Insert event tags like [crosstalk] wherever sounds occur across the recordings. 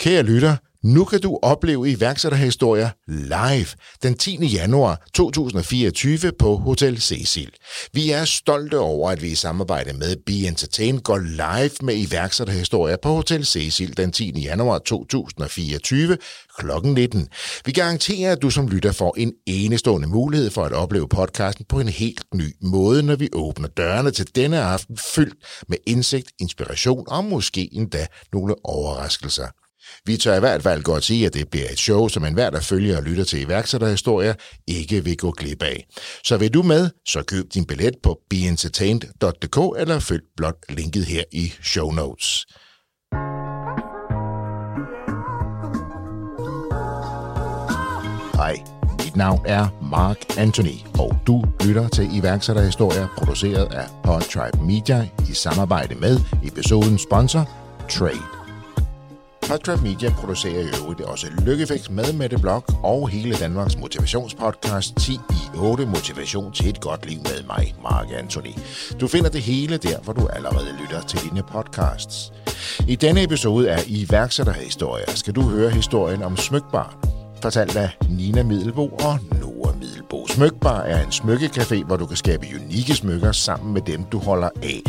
Kære lytter, nu kan du opleve iværksætterhistorier live den 10. januar 2024 på Hotel Cecil. Vi er stolte over, at vi i samarbejde med Be Entertain går live med iværksætterhistorier på Hotel Cecil den 10. januar 2024 kl. 19. Vi garanterer, at du som lytter får en enestående mulighed for at opleve podcasten på en helt ny måde, når vi åbner dørene til denne aften fyldt med indsigt, inspiration og måske endda nogle overraskelser. Vi tør i hvert fald godt sige, at det bliver et show, som enhver, der følger og lytter til iværksætterhistorier, ikke vil gå glip af. Så vil du med, så køb din billet på beentertained.dk eller følg blot linket her i show notes. Hej, mit navn er Mark Anthony, og du lytter til iværksætterhistorier produceret af Podtribe Media i samarbejde med episodens sponsor, Trade. Podtrap Media producerer i øvrigt også Lykkefix med Mette Blok og hele Danmarks motivationspodcast 10 i 8 Motivation til et godt liv med mig, Mark Anthony. Du finder det hele der, hvor du allerede lytter til dine podcasts. I denne episode af iværksætterhistorier skal du høre historien om Smykbar, fortalt af Nina Middelbo og Nora Middelbo. Smykbar er en smykkecafé, hvor du kan skabe unikke smykker sammen med dem, du holder af.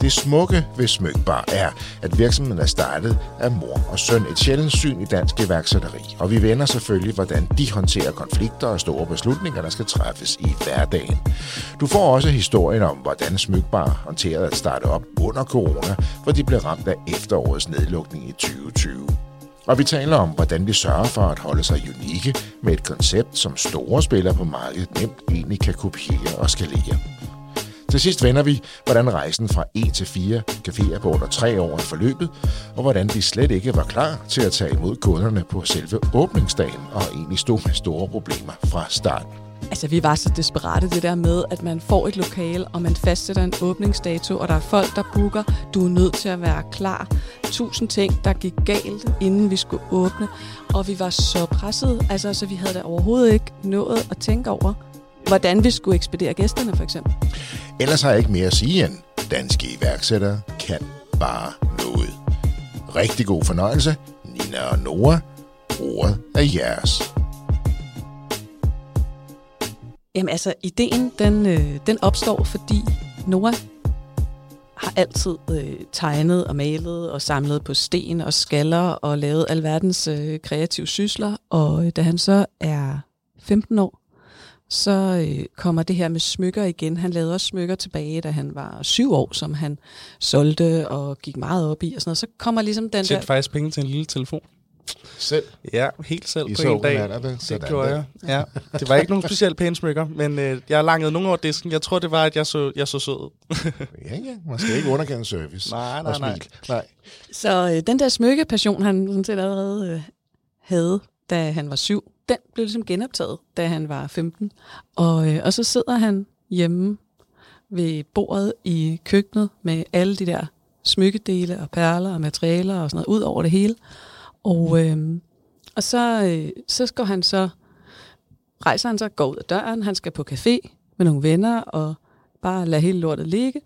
Det smukke ved Smykbar er, at virksomheden er startet af mor og søn. Et sjældent syn i dansk iværksætteri. Og vi vender selvfølgelig, hvordan de håndterer konflikter og store beslutninger, der skal træffes i hverdagen. Du får også historien om, hvordan Smykbar håndterede at starte op under corona, hvor de blev ramt af efterårets nedlukning i 2020. Og vi taler om, hvordan vi sørger for at holde sig unikke med et koncept, som store spillere på markedet nemt egentlig kan kopiere og skalere. Til sidst vender vi, hvordan rejsen fra 1 til 4 caféer på under 3 år er forløbet, og hvordan vi slet ikke var klar til at tage imod kunderne på selve åbningsdagen, og egentlig stod med store problemer fra starten. Altså, vi var så desperate det der med, at man får et lokal, og man fastsætter en åbningsdato, og der er folk, der booker. Du er nødt til at være klar. Tusind ting, der gik galt, inden vi skulle åbne. Og vi var så presset, altså, så vi havde da overhovedet ikke nået at tænke over, hvordan vi skulle ekspedere gæsterne, for eksempel. Ellers har jeg ikke mere at sige end, danske iværksættere kan bare noget. Rigtig god fornøjelse. Nina og Nora, ordet er jeres. Jamen altså, ideen, den, øh, den opstår, fordi Nora har altid øh, tegnet og malet og samlet på sten og skaller og lavet alverdens øh, kreative sysler. Og øh, da han så er 15 år, så øh, kommer det her med smykker igen. Han lavede også smykker tilbage, da han var syv år, som han solgte og gik meget op i. Og sådan noget. Så kommer ligesom den Sæt der... faktisk penge til en lille telefon. Selv. Ja, helt selv I på så en dag. det, det. Det gjorde jeg. Ja. Det var ikke nogen specielt pæne smykker, men øh, jeg langede nogle over disken. Jeg tror, det var, at jeg så, jeg så sød. [laughs] Ja, ja. Man skal ikke underkende service. Nej, nej, nej. nej. Så øh, den der smykkepassion, han sådan set allerede øh, havde, da han var syv, den blev ligesom genoptaget, da han var 15. Og, øh, og så sidder han hjemme ved bordet i køkkenet med alle de der smykkedele og perler og materialer og sådan noget ud over det hele. Og, øh, og så, øh, så går han så, rejser han så, går ud af døren, han skal på café med nogle venner og bare lade hele lortet ligge.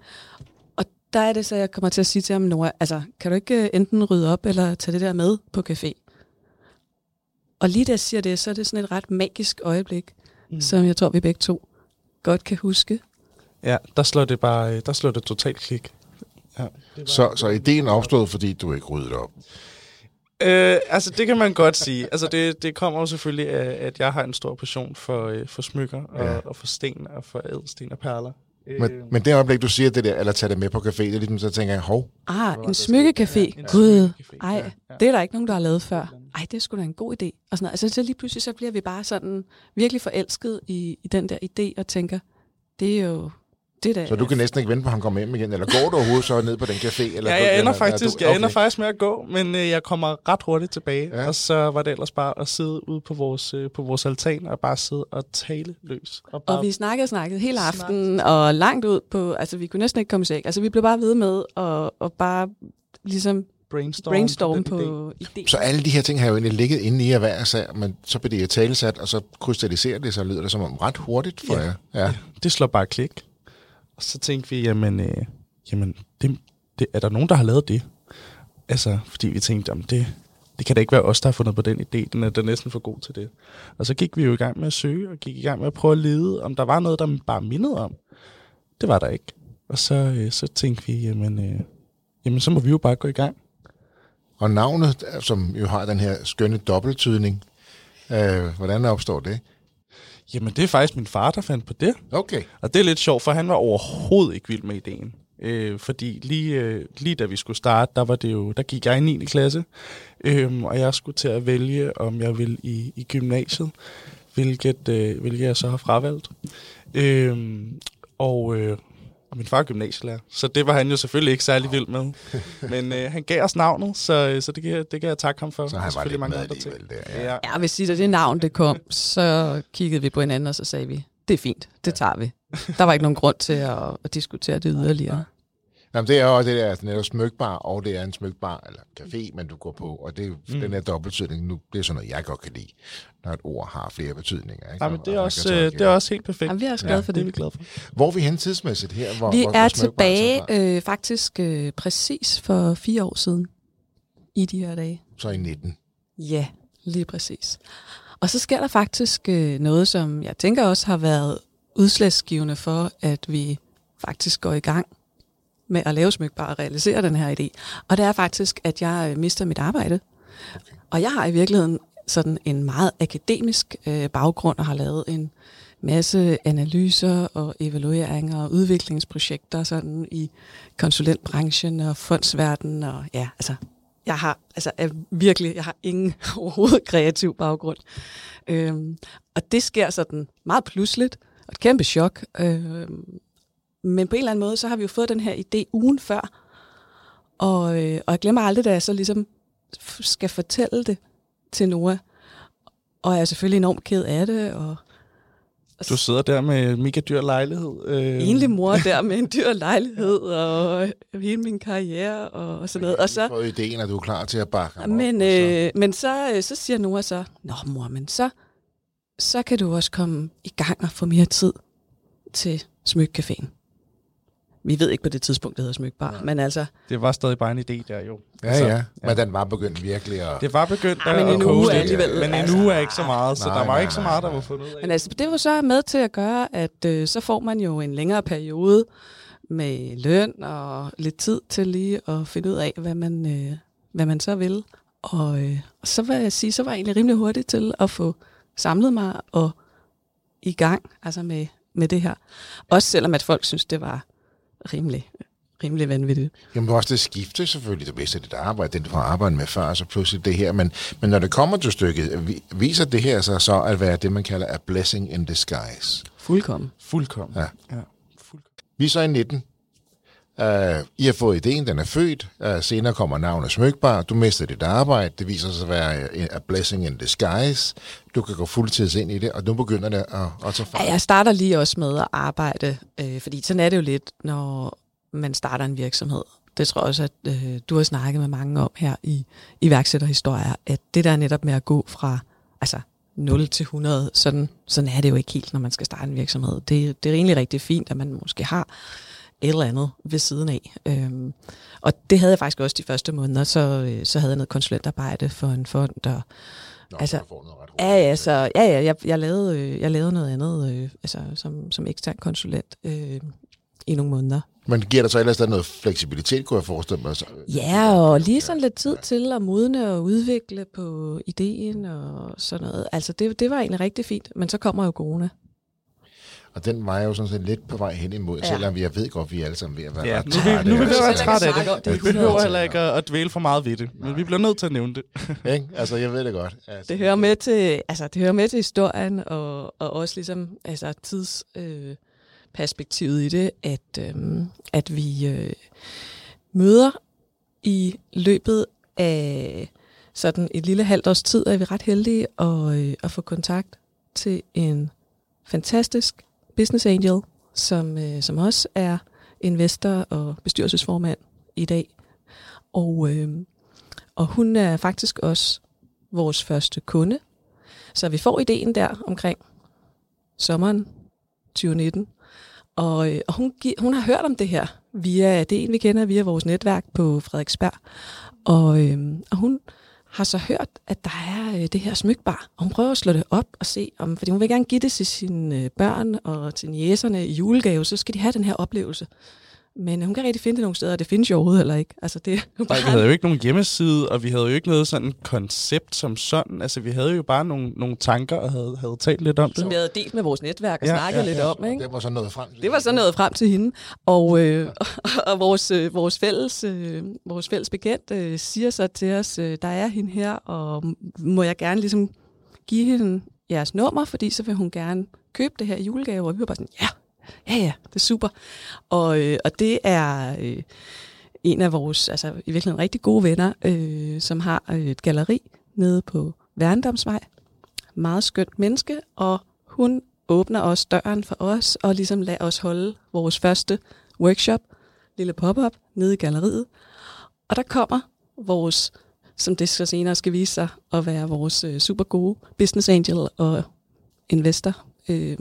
Og der er det så, jeg kommer til at sige til ham, Nora, altså, kan du ikke øh, enten rydde op eller tage det der med på café? Og lige da jeg siger det, så er det sådan et ret magisk øjeblik, mm. som jeg tror, vi begge to godt kan huske. Ja, der slår det bare, øh, der slår det totalt klik. Ja. Så, så ideen opstod, fordi du ikke ryddede op. Øh, altså, det kan man godt sige. Altså, det, det kommer jo selvfølgelig af, at jeg har en stor passion for, øh, for smykker og, Ja. og for sten og for ædelsten og perler. Men, Øh, men det øjeblik, du siger det der, eller tager det med på café, det er ligesom, så tænker jeg, hov, Ah, en smykkecafé. Ja, en Gud, smykkecafé. ej, Ja, ja. det er der ikke nogen, der har lavet før. Ej, det er sgu da en god idé. Og sådan noget. Altså, så lige pludselig så bliver vi bare sådan virkelig forelsket i, i den der idé og tænker, det er jo... Det der, så du kan næsten ikke vente på, at han kommer hjem igen, eller går du overhovedet så ned på den café? Eller Ja, jeg ender eller- faktisk, du- jeg ender faktisk med at gå, men øh, jeg kommer ret hurtigt tilbage. Ja. Ja. Og så var det ellers bare at sidde ude på vores, øh, på vores altan og bare sidde og tale løs. Og, bare, Og vi snakkede og snakkede hele aftenen, og langt ud på, altså vi kunne næsten ikke komme i. Altså vi blev bare ved med at, at bare ligesom brainstorm, brainstorme den på idé. Så alle de her ting har jo egentlig ligget inde i jer hver især, men så bliver det talesat, og så krystalliserer det, så lyder det som om ret hurtigt for Ja. jer. Ja. Det slår bare klik. Og så tænkte vi, jamen, øh, jamen det, det, er der nogen, der har lavet det? Altså, fordi vi tænkte, jamen det, det kan da ikke være os, der har fundet på den idé, den er, den er næsten for god til det. Og så gik vi jo i gang med at søge, og gik i gang med at prøve at lede, om der var noget, der bare mindede om. Det var der ikke. Og så, øh, så tænkte vi, jamen, øh, jamen, så må vi jo bare gå i gang. Og navnet, som jo har den her skønne dobbelttydning, øh, hvordan opstår det? Jamen, det er faktisk min far, der fandt på det. Okay. Og det er lidt sjovt, for han var overhovedet ikke vild med ideen. Øh, fordi lige, øh, lige da vi skulle starte, der, var det jo, der gik jeg i 9. klasse, øh, og jeg skulle til at vælge, om jeg ville i, i gymnasiet, hvilket, øh, hvilket jeg så har fravalgt. Øh, og, øh, og min far er gymnasielærer, så det var han jo selvfølgelig ikke særlig vild med. [laughs] Men øh, han gav os navnet, så, så det, kan, det kan jeg takke ham for. Så han var lidt selvfølgelig med andre ting. der, ja. Ja. Hvis sige, da det navn det kom, så kiggede vi på hinanden, og så sagde vi, det er fint, det tager vi. Der var ikke nogen grund til at, at diskutere det yderligere. Jamen, det er jo det der altså, netop smykbar, og det er en smykbar, eller café, men du går på, og det er mm. den der dobbeltbetydning, nu, det er sådan noget, jeg godt kan lide, når et ord har flere betydninger. Ikke? Ja, men det er, og også, kan øh, det er også helt perfekt. Jamen, vi er også glade for det er vi glade for. Hvor er vi hen tidsmæssigt her? Hvor, Vi hvor, er tilbage øh, faktisk øh, præcis for fire år siden i de her dage. så i 19. Ja, lige præcis. Og så sker der faktisk øh, noget, som jeg tænker også har været udslagsgivende for, at vi faktisk går i gang med at lave smykbar og realisere den her idé. Og det er faktisk, at jeg øh, mister mit arbejde. Og jeg har i virkeligheden sådan en meget akademisk øh, baggrund og har lavet en masse analyser og evalueringer og udviklingsprojekter sådan i konsulentbranchen og fondsverdenen og ja, altså jeg har altså er virkelig, jeg har ingen [laughs] overhovedet kreativ baggrund. Øhm, og det sker sådan meget pludseligt, og et kæmpe chok. Øhm, men på en eller anden måde, så har vi jo fået den her idé ugen før, og, øh, og jeg glemmer aldrig, da jeg så ligesom skal fortælle det til Noah. Og jeg er selvfølgelig enormt ked af det, og og Du sidder der med en mega dyr lejlighed. Øh, enlig mor [laughs] der med en dyr lejlighed, og hele min karriere, og, og sådan noget. Og så, fået ideen, at du er klar til at bakke ham Men, op, så- øh, men så, øh, så siger Nora så, Nå mor, men så, så kan du også komme i gang og få mere tid til Smykcaféen. Vi ved ikke på det tidspunkt, det hedder Smykbar, men altså, Det var stadig bare en idé der jo. Ja, Altså, ja, men den var begyndt virkelig at... Det var begyndt Ah, men at en koge alligevel, Men en altså. uge er ikke så meget, så Nej, der var nej, ikke så nej, meget, der var fundet ud af. men altså, det var så med til at gøre, at øh, så får man jo en længere periode med løn og lidt tid til lige at finde ud af, hvad man, øh, hvad man så vil. Og, øh, og så vil jeg sige, så var jeg egentlig rimelig hurtig til at få samlet mig og i gang altså med, med det her. Også selvom at folk synes, det var rimelig, rimelig vanvittigt. Jamen, også det skifte selvfølgelig. Du vidste dit arbejde, det du har arbejdet med før, så pludselig det her. Men, men når det kommer til stykket, vi- viser det her sig så at være det, man kalder a blessing in disguise. Fuldkommen. Fuldkommen. Ja. ja. Fuldkommen. Vi er så i 19. Uh, I har fået ideen, den er født. Uh, senere kommer navnet Smykbar. Du mister dit arbejde. Det viser sig at være øh, a blessing in disguise. Du kan gå fuldtids ind i det, og nu begynder det at, at tage Ja, fart. jeg starter lige også med at arbejde, øh, fordi sådan er det jo lidt, når man starter en virksomhed. Det tror jeg også, at øh, du har snakket med mange om her i iværksætterhistorier, at det der netop med at gå fra altså 0 til 100, sådan, sådan er det jo ikke helt, når man skal starte en virksomhed. Det, det er egentlig rigtig fint, at man måske har et eller andet ved siden af. Øhm, og det havde jeg faktisk også de første måneder, så, øh, så havde jeg noget konsulentarbejde for en fond, og Nå, altså- Ja, ja, så, ja, ja jeg, jeg, lavede, øh, jeg lavede noget andet øh, altså, som, som ekstern konsulent øh, i nogle måneder. Men giver der så ellers der noget fleksibilitet, kunne jeg forestille mig? Så, Ja, og lige sådan lidt tid til at modne og udvikle på ideen og sådan noget. Altså, det, det var egentlig rigtig fint, men så kommer jo corona. Og den var jeg jo sådan set lidt på vej hen imod, Ja. ja. selvom jeg ved godt, vi er alle sammen ved at være Ja, ret nu, vi, trætte. nu er vi ved at være trætte af det. det Vi i 100 behøver heller ikke at, at dvæle for meget ved det, men vi bliver nødt til at nævne det. [laughs] Ikke? Altså, jeg ved det godt. Altså, Det hører med til, altså, det hører med til historien, og, og også ligesom altså, tidsperspektivet øh, perspektivet i det, at, øh, at vi øh, møder i løbet af sådan et lille halvt års tid, er vi ret heldige at, øh, at få kontakt til en fantastisk business angel, som, øh, som også er investor og bestyrelsesformand i dag. Og, øh, og hun er faktisk også vores første kunde. Så vi får ideen der omkring sommeren 2019. Og, øh, og hun, gi- hun har hørt om det her via, det en, vi kender via vores netværk på Frederiksberg. Og, øh, og hun har så hørt, at der er øh, det her smykbar, og hun prøver at slå det op og se, om, fordi hun vil gerne give det til sine øh, børn og til jæserne i julegave, så skal de have den her oplevelse. Men hun kan rigtig finde det nogle steder, og det findes jo overhovedet heller ikke. Altså, det jo Nej, vi havde jo ikke nogen hjemmeside, og vi havde jo ikke noget sådan koncept som sådan. Altså, vi havde jo bare nogle, nogle tanker og havde, havde talt lidt om det. som vi havde delt med vores netværk og Ja, snakket ja, lidt ja. om. Ikke? Det var så noget frem til. Det var så noget frem til hende. Og, øh, [laughs] og vores, øh, vores, fælles, øh, vores fælles bekendt øh, siger så til os, øh, der er hende her, og må jeg gerne ligesom give hende jeres nummer, fordi så vil hun gerne købe det her julegave. Og vi var bare sådan, ja, ja, ja, det er super. Og, øh, og det er øh, en af vores, altså i virkeligheden rigtig gode venner, øh, som har øh, et galeri nede på Værendomsvej. Meget skønt menneske, og hun åbner også døren for os, og ligesom lader os holde vores første workshop, lille pop-up, nede i galleriet. Og der kommer vores, som det så senere skal vise sig at være vores øh, super gode business angel og investor. øh,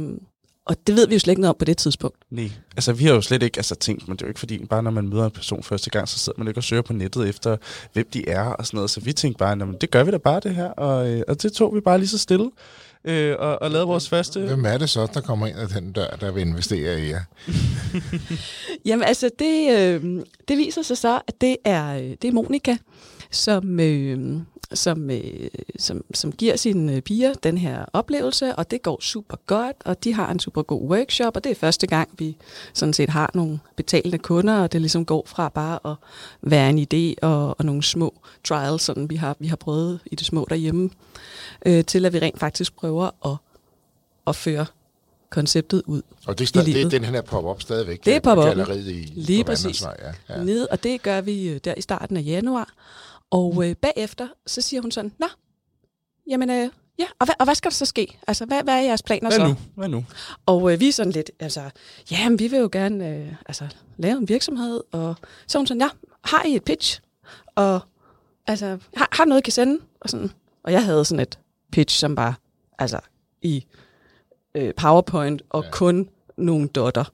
og det ved vi jo slet ikke noget om på det tidspunkt. Nej, altså vi har jo slet ikke altså, tænkt, men det er jo ikke fordi, bare når man møder en person første gang, så sidder man ikke og søger på nettet efter, hvem de er og sådan noget. Så vi tænkte bare, "Nå, men det gør vi da bare det her, og, øh, og det tog vi bare lige så stille. Øh, og, og lavede vores første... Hvem er det så, der kommer ind ad den dør, der vil investere i jer? [laughs] Jamen altså, det, øh, det viser sig så, at det er, øh, det er Monika, som, øh, som, øh, som, som giver sine øh, piger den her oplevelse, og det går super godt, og de har en super god workshop, og det er første gang, vi sådan set har nogle betalende kunder, og det ligesom går fra bare at være en idé og, og nogle små trials, sådan vi har, vi har prøvet i det små derhjemme, øh, til at vi rent faktisk prøver at, at føre konceptet ud Og det, er I stadig, det er den her pop-up stadigvæk. Det er pop-up'en. Galleriet i Lige på præcis. Ja, ja. ned, og det gør vi øh, der i starten af januar. Og øh, bagefter, så siger hun sådan, Nå, jamen, øh, ja, og hvad, og hvad skal der så ske? Altså, hvad, hvad er jeres planer Hvad så? nu? Hvad nu? Og øh, vi er sådan lidt, altså, ja, men vi vil jo gerne øh, altså, lave en virksomhed. Og så er hun sådan, ja, har I et pitch? Og altså, har, har I noget, I kan sende? Og, sådan. og jeg havde sådan et pitch, som var altså, i øh, PowerPoint og Ja. kun nogle dotter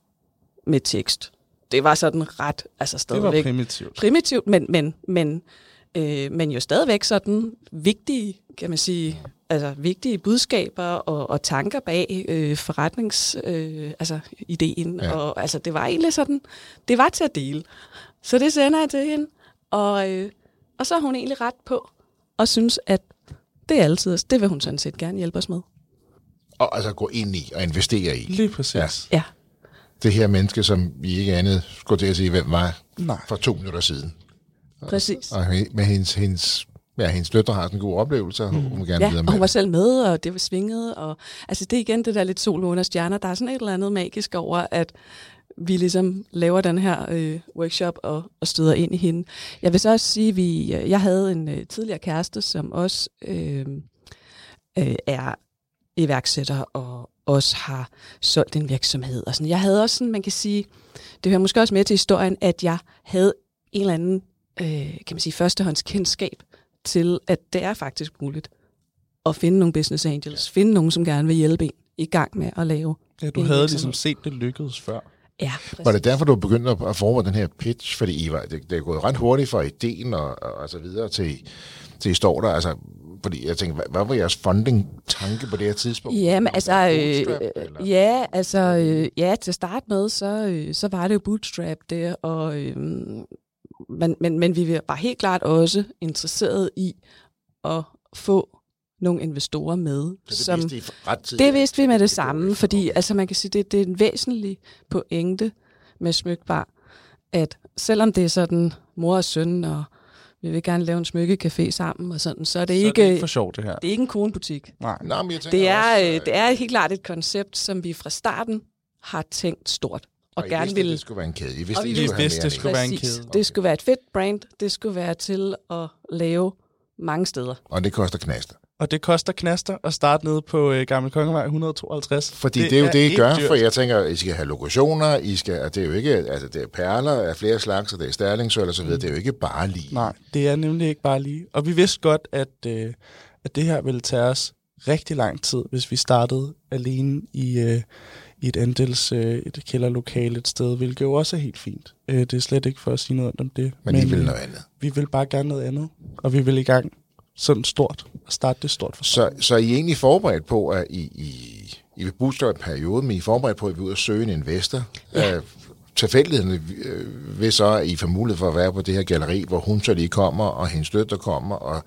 med tekst. Det var sådan ret, altså Det var stadigvæk primitivt. primitivt, men, men, men, øh, men jo stadigvæk sådan vigtige, kan man sige, altså vigtige budskaber og, og tanker bag øh, forretnings, øh, altså ideen. Ja. Og altså det var egentlig sådan, det var til at dele. Så det sender jeg til hende, og, øh, og så er hun egentlig ret på, og synes, at det er altid, det vil hun sådan set gerne hjælpe os med. Og altså gå ind i og investere i. Lige præcis. Ja. Ja, Det her menneske, som vi ikke andet skulle til at sige, hvem var Nej. for to minutter siden. præcis. Og med hendes, hendes, ja, hendes døtre har sådan en god oplevelse, og hun vil gerne Ja, videre og med hun var selv med, og det var svinget. Og, altså det er igen det der lidt sol under stjerner. Der er sådan et eller andet magisk over, at vi ligesom laver den her øh, workshop og, og støder ind i hende. Jeg vil så også sige, at vi, øh, jeg havde en øh, tidligere kæreste, som også øh, øh, er iværksætter og også har solgt en virksomhed. Og sådan. Jeg havde også sådan, man kan sige, det hører måske også med til historien, at jeg havde en eller anden, øh, kan man sige, førstehåndskendskab til, at det er faktisk muligt at finde nogle business angels, finde nogen, som gerne vil hjælpe en i gang med at lave. Ja, du en havde virksomhed. ligesom set det lykkedes før. Ja, præcis. Var det derfor, du begyndte at- at forberede den her pitch? Fordi I var, det, det er gået ret hurtigt fra ideen og, og, og så videre til, til I står der. Altså, fordi jeg tænker, hvad, hvad var jeres funding-tanke på det her tidspunkt? Ja, men altså, det øh, eller? ja, altså, øh, ja, til at starte med, så, øh, så var det jo bootstrap der, og, øh, men, men, men vi var helt klart også interesseret i at få nogle investorer med, Så det som, vidste I ret tidligt? Det vidste vi med det går samme, fordi altså, man kan sige, det, det er en væsentlig pointe med smykbar, at selvom det er sådan mor og søn, og vi vil gerne lave en smykkecafé sammen og sådan, så er det, Så er ikke, det ikke for sjovt, det her. det er ikke en konebutik. Nej. Nå, men jeg tænker Det er, også, øh, det er helt klart et koncept, som vi fra starten har tænkt stort, og, I gerne vidste, ville det skulle være en kæde. I vidste, Og vi I skulle have vidste, det skulle være en kæde. Det skulle være et fedt brand, det skulle være til at lave mange steder. Og det koster knaster. Og det koster knaster at starte nede på øh, Gamle Kongevej 152. Fordi det, det er jo det, I gør, dyrt. for jeg tænker, I skal have lokationer, I skal, og det er jo ikke, altså det er perler af flere slags, og det er stærlingsøl og så videre, det er jo ikke bare lige. Nej, det er nemlig ikke bare lige. Og vi vidste godt, at, øh, at det her ville tage os rigtig lang tid, hvis vi startede alene i, øh, i et andels øh, et kælderlokale et sted, hvilket jo også er helt fint. Øh, det er slet ikke for at sige noget om det. Men I vil øh, noget andet. vi vil bare gerne noget andet, og vi vil i gang sådan stort, at starte det stort for Så, så I er egentlig forberedt på, at I, I, I vil bootstrappe en periode, men I er forberedt på, at I vil ud og søge en investor. Ja. Uh, tilfældigheden øh, vil så, at I får mulighed for at være på det her galleri, hvor hun så lige kommer, og hendes støtter kommer, og,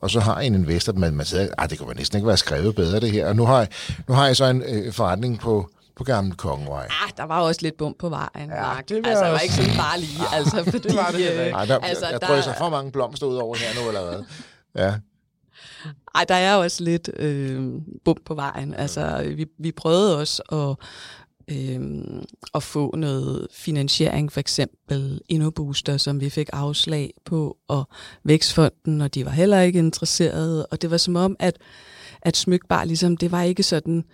og så har I en investor, men man siger, at det kunne næsten ikke være skrevet bedre det her. Og nu har I, nu har I så en øh, forretning på, på Gamle Kongevej. Ah, der var også lidt bum på vejen, Ja, Mark. det vil Altså, jeg det var ikke sådan bare lige, altså, fordi... det var det øh, ikke. Ej, der, altså, altså, jeg der- drøser for mange blomster ud over her nu, eller hvad? Ja. Ej, der er også lidt øh, bum på vejen. Altså, vi, vi prøvede også at, øh, at få noget finansiering, for eksempel InnoBooster, som vi fik afslag på, og Vækstfonden, og de var heller ikke interesserede. Og det var som om, at, at Smykbar ligesom, det var ikke sådan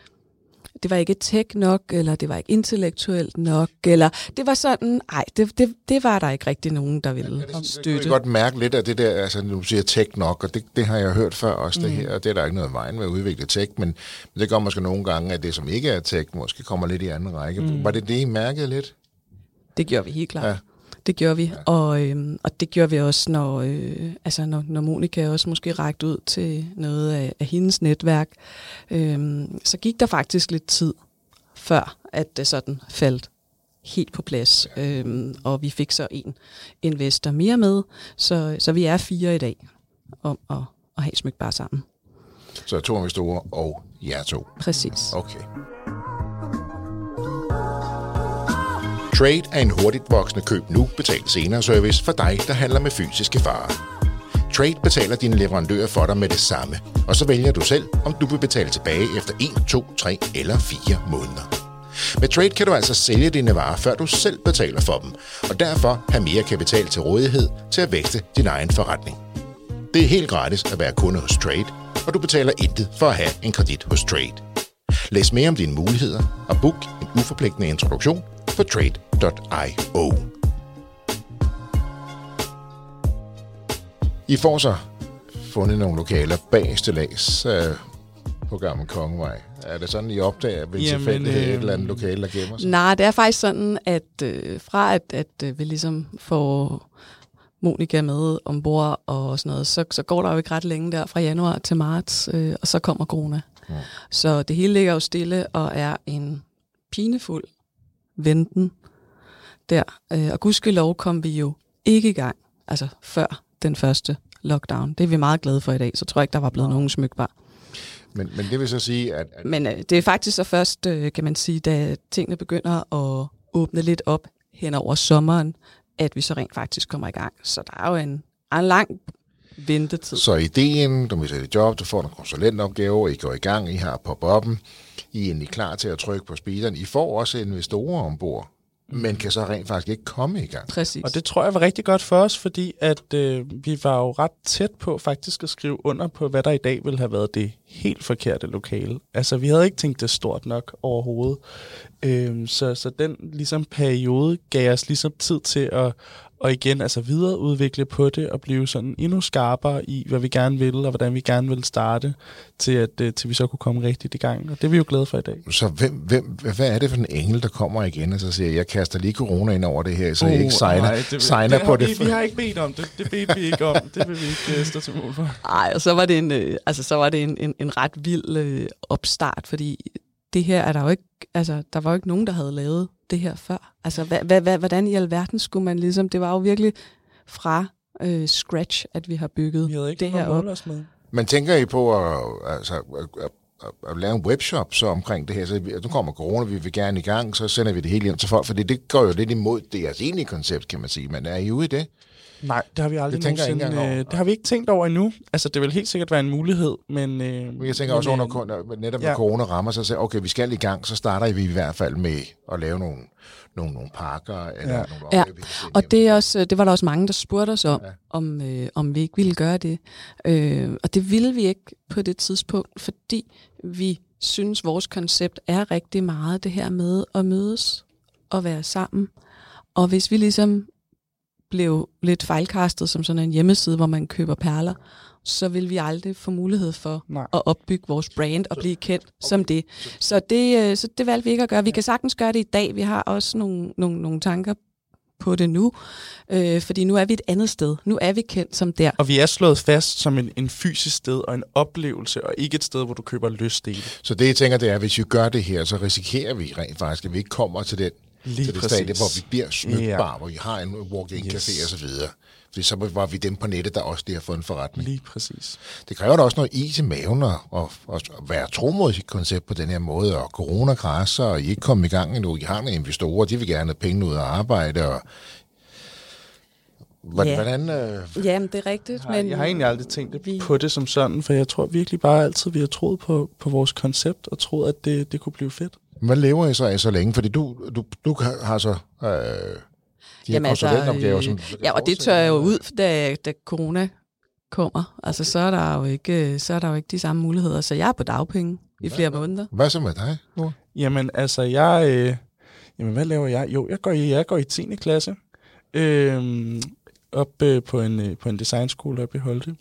det var ikke tech nok, eller det var ikke intellektuelt nok, eller det var sådan, nej, det, det, det var der ikke rigtig nogen, der ville Det kan støtte. jeg godt mærke lidt af det der, altså nu siger tech nok, og det, det har jeg hørt før også, det her, og det er der ikke noget vejen med at udvikle tech, men, men det gør måske nogle gange, at det, som ikke er tech, måske kommer lidt i anden række. Mm. Var det det, I mærkede lidt? Det gjorde vi helt klart. Ja. Ja. Det gjorde vi, ja. og, øhm, og det gjorde vi også, når, øh, altså når, når Monika også måske rækte ud til noget af, af hendes netværk. Øhm, så gik der faktisk lidt tid, før at det sådan faldt helt på plads. Øhm, og vi fik så en investor mere med, så, så vi er fire i dag om at, at have smyk bare sammen. Så to investorer og jer to. Præcis. Okay. Trade er en hurtigt voksende køb nu, betal senere service for dig, der handler med fysiske varer. Trade betaler dine leverandører for dig med det samme, og så vælger du selv, om du vil betale tilbage efter 1, 2, 3 eller 4 måneder. Med Trade kan du altså sælge dine varer, før du selv betaler for dem, og derfor have mere kapital til rådighed til at vækste din egen forretning. Det er helt gratis at være kunde hos Trade, og du betaler intet for at have en kredit hos Trade. Læs mere om dine muligheder og book en uforpligtende introduktion på trade.io. I får så fundet nogle lokaler bag stillads øh, på Gammel Kongevej. Er det sådan, I opdager ved tilfældighed et øh, eller andet lokale, der gemmer sig? Nej, det er faktisk sådan, at øh, fra at, at øh, vi ligesom får Monika med ombord og sådan noget, så, så går der jo ikke ret længe der fra januar til marts, øh, og så kommer corona. Ja. Så det hele ligger jo stille og er en pinefuld venten der. Øh, og gudskelov kom vi jo ikke i gang, altså før den første lockdown. Det er vi meget glade for i dag, så tror jeg ikke, der var blevet nogen smykbar. Men, men det vil så sige, at, at Men øh, det er faktisk så først, øh, kan man sige, da tingene begynder at åbne lidt op hen over sommeren, at vi så rent faktisk kommer i gang. Så der er jo en, en lang ventetid. så ideen, du mister dit job, du får nogle konsulentopgaver, I går i gang, I har pop-up'en, I er egentlig klar til at trykke på speederen. I får også investorer ombord, men kan så rent faktisk ikke komme i gang. Præcis. Og det tror jeg var rigtig godt for os, fordi at øh, vi var jo ret tæt på faktisk at skrive under på, hvad der i dag ville have været det helt forkerte lokale. Altså, vi havde ikke tænkt det stort nok overhovedet. Øhm, så, så den ligesom periode gav os ligesom tid til at og igen altså videreudvikle på det og blive sådan endnu skarpere i, hvad vi gerne vil, og hvordan vi gerne vil starte, til, at, øh, til vi så kunne komme rigtigt i gang. Og det er vi jo glade for i dag. Så hvem, hvem, hvad er det for en engel, der kommer igen og så siger, jeg kaster lige corona ind over det her, så jeg ikke signer, nej, det, signer det på har det. Vi, vi har ikke bedt om det. Det bedte vi ikke om. Det vil vi ikke uh, stå til mål for. Ej, og så var det en, øh, altså, så var det en, en, en ret vild øh, opstart, fordi det her er der jo ikke, altså, der var jo ikke nogen, der havde lavet det her før. Altså, hvad, hvad, hvad, hvordan i alverden skulle man ligesom, det var jo virkelig fra øh, scratch, at vi har bygget Vi ikke det her op. med. Men tænker I på at, altså, at, at, at, at lave en webshop så omkring det her? Så vi- nu kommer corona, vi vil gerne i gang, så sender vi det hele hjem til folk, fordi det går jo lidt imod deres egentlige koncept, kan man sige. Men er I ude i det? Nej, det har vi aldrig Det tænker jeg ikke nogensinde, engang over. øh, Det har vi ikke tænkt over endnu. Altså, det vil helt sikkert være en mulighed, men... Øh, Men jeg tænker men, også under, øh, kun- netop når ja. corona rammer, så siger okay, vi skal i gang, så starter vi i hvert fald med at lave nogle, nogle, nogle pakker, eller Ja. nogle Ja, Og det, er også, det var der også mange, der spurgte os om, ja. om, øh, om vi ikke ville gøre det. Øh, og det ville vi ikke på det tidspunkt, fordi vi synes, vores koncept er rigtig meget det her med at mødes og være sammen. Og hvis vi ligesom blev lidt fejlkastet som sådan en hjemmeside, hvor man køber perler, så vil vi aldrig få mulighed for Nej. at opbygge vores brand og blive kendt som det. Så det, øh, så det valgte vi ikke at gøre. Vi kan sagtens gøre det i dag. Vi har også nogle, nogle, nogle tanker på det nu, øh, fordi nu er vi et andet sted. Nu er vi kendt som der. Og vi er slået fast som en, en fysisk sted og en oplevelse, og ikke et sted, hvor du køber lystdele. Så det, jeg tænker, det er, at hvis vi gør det her, så risikerer vi rent faktisk, at vi ikke kommer til den Lige til det præcis. stadie, hvor vi bliver smykbar, Ja. hvor vi har en walk-in Yes. café og så videre. Fordi så var vi dem på nettet, der også lige har fået en forretning. Lige præcis. Det kræver da også noget is i maven at, at, at være tro mod sit koncept på den her måde, og corona krasser, og I ikke kommet i gang endnu. I har nogle investorer, de vil gerne have penge ud af arbejde, og hvordan, Ja. hvordan øh, Jamen, det er rigtigt. Jeg har, jeg har egentlig aldrig tænkt vi- på det som sådan, for jeg tror virkelig bare altid, vi har troet på, på vores koncept, og troet, at det, det kunne blive fedt. Hvad lever I så af så længe? Fordi du, du, du har så øh, de her konsulentopgaver, som... øh, ja, og det tør jeg jo ud, da, da corona kommer. Altså, så er, der jo ikke, så er der jo ikke de samme muligheder. Så jeg er på dagpenge i flere måneder. Hvad så med dig, Nora? Jamen, altså, jeg... Øh, jamen, hvad laver jeg? Jo, jeg går i, jeg går i 10. klasse. Øh, op øh, på, en, øh, på en designskole oppe i Holte.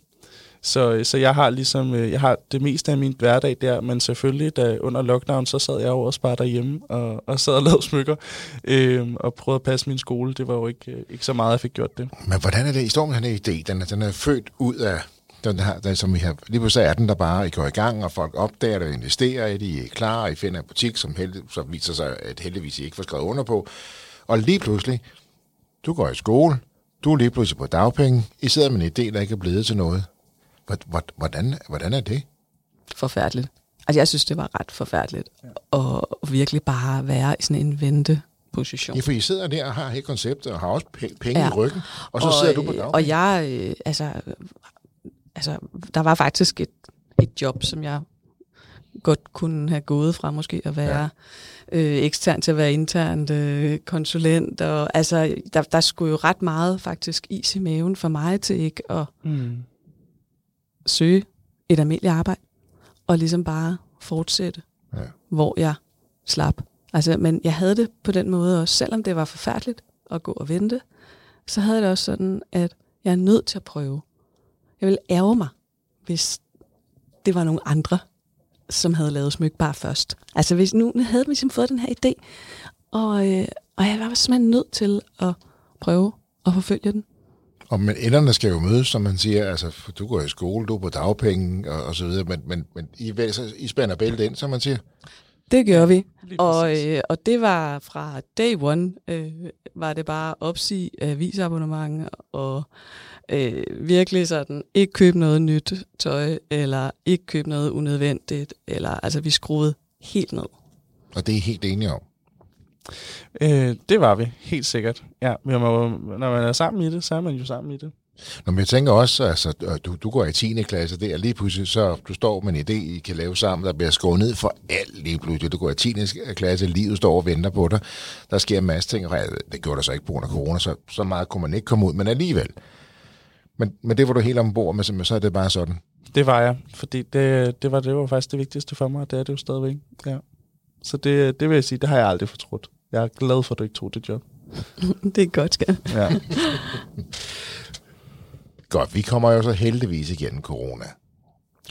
Så, øh, så jeg har ligesom, øh, jeg har det meste af min hverdag der, men selvfølgelig, da under lockdown, så sad jeg over og bare derhjemme og, og sad og [laughs] lavede smykker øh, og prøvede at passe min skole. Det var jo ikke, øh, ikke så meget, jeg fik gjort det. Men hvordan er det? I står med den her idé, den er, den er født ud af den her, den, som vi har, lige pludselig er den der bare, I går i gang, og folk opdager det og investerer i det, I er klar, og I finder en butik, som, held, som viser sig, at heldigvis I ikke får skrevet under på. Og lige pludselig, du går i skole, du er lige pludselig på dagpenge, I sidder med en idé, der ikke er blevet til noget. Hvor- hvor- Hvordan, hvordan er det? Forfærdeligt. Altså, jeg synes, det var ret forfærdeligt. Og virkelig bare være i sådan en venteposition. Ja, for I sidder der og har helt konceptet, og har også pe- penge Ja. i ryggen, og så og, sidder du på øh, dagpenge. Og jeg, øh, altså, altså, der var faktisk et, et job, som jeg godt kunne have gået fra måske at være ja. øh, ekstern til at være internt øh, konsulent. Og, altså, der, der skulle jo ret meget faktisk is i maven for mig til ikke at Mm. Søge et almindeligt arbejde, og ligesom bare fortsætte, Ja. hvor jeg slap. Altså, men jeg havde det på den måde også, selvom det var forfærdeligt at gå og vente, så havde jeg det også sådan, at jeg er nødt til at prøve. Jeg ville ærge mig, hvis det var nogle andre, som havde lavet smyk bare først. Altså, hvis nu nu havde vi ligesom fået den her idé, og, øh, og jeg var simpelthen nødt til at prøve at forfølge den. Og men enderne skal jo mødes, som man siger. Altså, for du går i skole, du er på dagpenge og, og så videre, men, men, men I, I spænder bæltet ind, som man siger. Det gjorde vi. Og, øh, og det var fra day one, øh, var det bare opsig avisabonnement og øh, virkelig sådan, ikke købe noget nyt tøj, eller ikke købe noget unødvendigt, eller altså vi skruede helt ned. Og det er I helt enige om. Øh, det var vi, helt sikkert. Ja, men man, må- når man er sammen i det, så er man jo sammen i det. Nå, men jeg tænker også, altså, øh, du, du går i 10. klasse, det er lige pludselig, så du står med en idé, I kan lave sammen, der bliver skåret ned for alt lige pludselig. Du går i 10. klasse, livet står og venter på dig. Der sker en masse ting, og det gjorde der så ikke på grund af corona, så, så meget kunne man ikke komme ud, men alligevel. Men, men det var du helt ombord med, så- så er det bare sådan. Det var jeg, fordi det, det, var, det var faktisk det vigtigste for mig, og det er det jo stadigvæk. Ja. Så det, det vil jeg sige, det har jeg aldrig fortrudt. Jeg er glad for, at du ikke tog det job. [laughs] det er godt, skal. Ja. [laughs] Godt, vi kommer jo så heldigvis igennem corona.